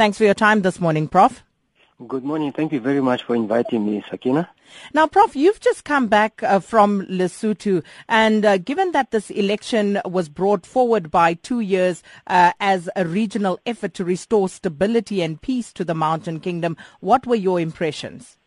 Thanks for your time this morning, Prof. Good morning. Thank you very much for inviting me, Sakina. Now, Prof, you've just come back uh, from Lesotho, and uh, given that this election was brought forward by two years uh, as a regional effort to restore stability and peace to the Mountain Kingdom, what were your impressions?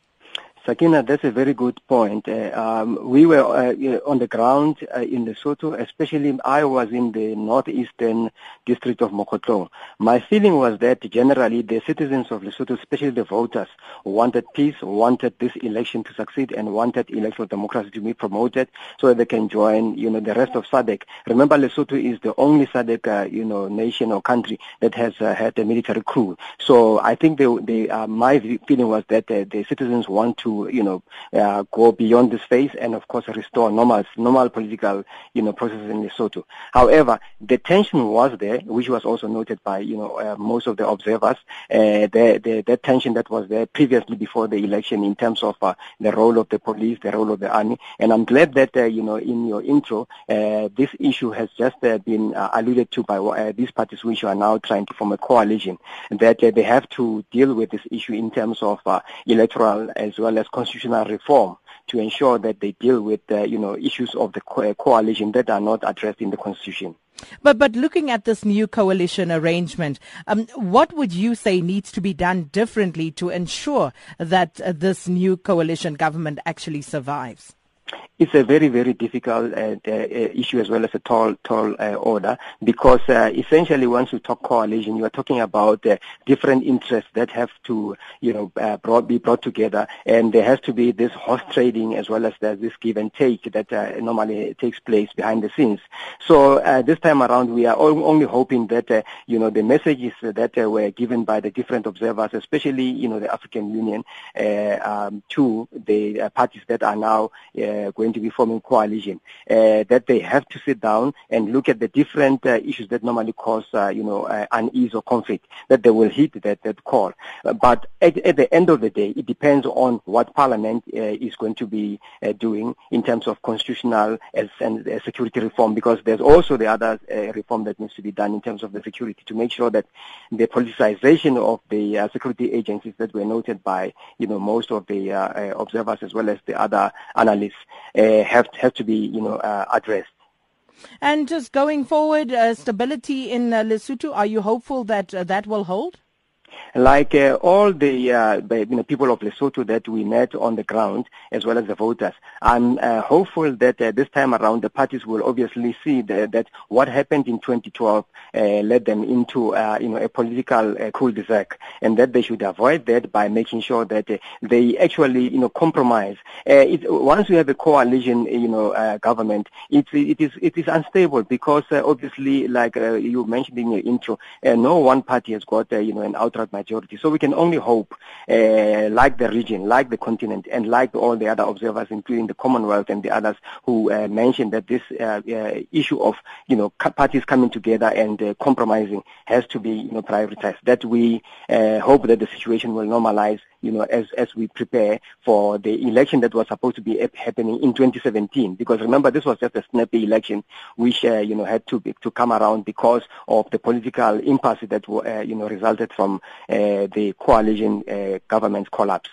Sakina, that's a very good point. Uh, um, we were uh, on the ground uh, in Lesotho, especially I was in the northeastern district of Mokhotlong. My feeling was that generally the citizens of Lesotho, especially the voters, wanted peace, wanted this election to succeed, and wanted electoral democracy to be promoted so that they can join, you know, the rest of SADC. Remember, Lesotho is the only SADC, uh, you know, nation or country that has uh, had a military coup. So I think they, they, uh, my feeling was that the citizens want to you know, uh, go beyond this phase and, of course, restore normal, normal political, you know, processes in Lesotho. However, the tension was there, which was also noted by, you know, uh, most of the observers. Uh, the, the, the tension that was there previously before the election in terms of uh, the role of the police, the role of the army. And I'm glad that, uh, you know, in your intro, uh, this issue has just been alluded to by these parties which are now trying to form a coalition, that they have to deal with this issue in terms of electoral as well as constitutional reform to ensure that they deal with uh, you know issues of the uh, coalition that are not addressed in the constitution. But but looking at this new coalition arrangement, um, what would you say needs to be done differently to ensure that uh, this new coalition government actually survives? It's a very, very difficult uh, uh, issue as well as a tall, tall uh, order because uh, essentially once you talk coalition, you are talking about uh, different interests that have to, you know, uh, brought, be brought together and there has to be this horse trading as well as this give and take that normally takes place behind the scenes. So this time around, we are only hoping that, you know, the messages that were given by the different observers, especially, you know, the African Union, um, to the parties that are now going to be forming coalition, uh, that they have to sit down and look at the different uh, issues that normally cause, uh, you know, uh, unease or conflict, that they will hit that, that call. Uh, but at, at, the end of the day, it depends on what Parliament uh, is going to be doing in terms of constitutional and security reform, because there's also the other reform that needs to be done in terms of the security to make sure that the politicization of the security agencies that were noted by, you know, most of the observers as well as the other analysts uh, have have to be you know uh, addressed. And just going forward, uh, stability in Lesotho, are you hopeful that that will hold? Like uh, all the uh, you know, people of Lesotho that we met on the ground, as well as the voters. I'm uh, hopeful that uh, this time around the parties will obviously see the, that what happened in 2012 uh, led them into uh, you know a political cul-de-sac, and that they should avoid that by making sure that they actually you know compromise. It, once we have a coalition you know government, it, it is it is unstable because obviously, like you mentioned in your intro, no one party has got you know an outright majority. So we can only hope, uh, like the region, like the continent, and like all the other observers, including the Commonwealth and the others who uh, mentioned that this uh, uh issue of you know parties coming together and uh, compromising has to be you know prioritized. That we uh, hope that the situation will normalize you know, as, as we prepare for the election that was supposed to be happening in 2017. Because remember, this was just a snappy election, which, uh, you know, had to be, to come around because of the political impasse that, uh, you know, resulted from uh, the coalition uh, government's collapse.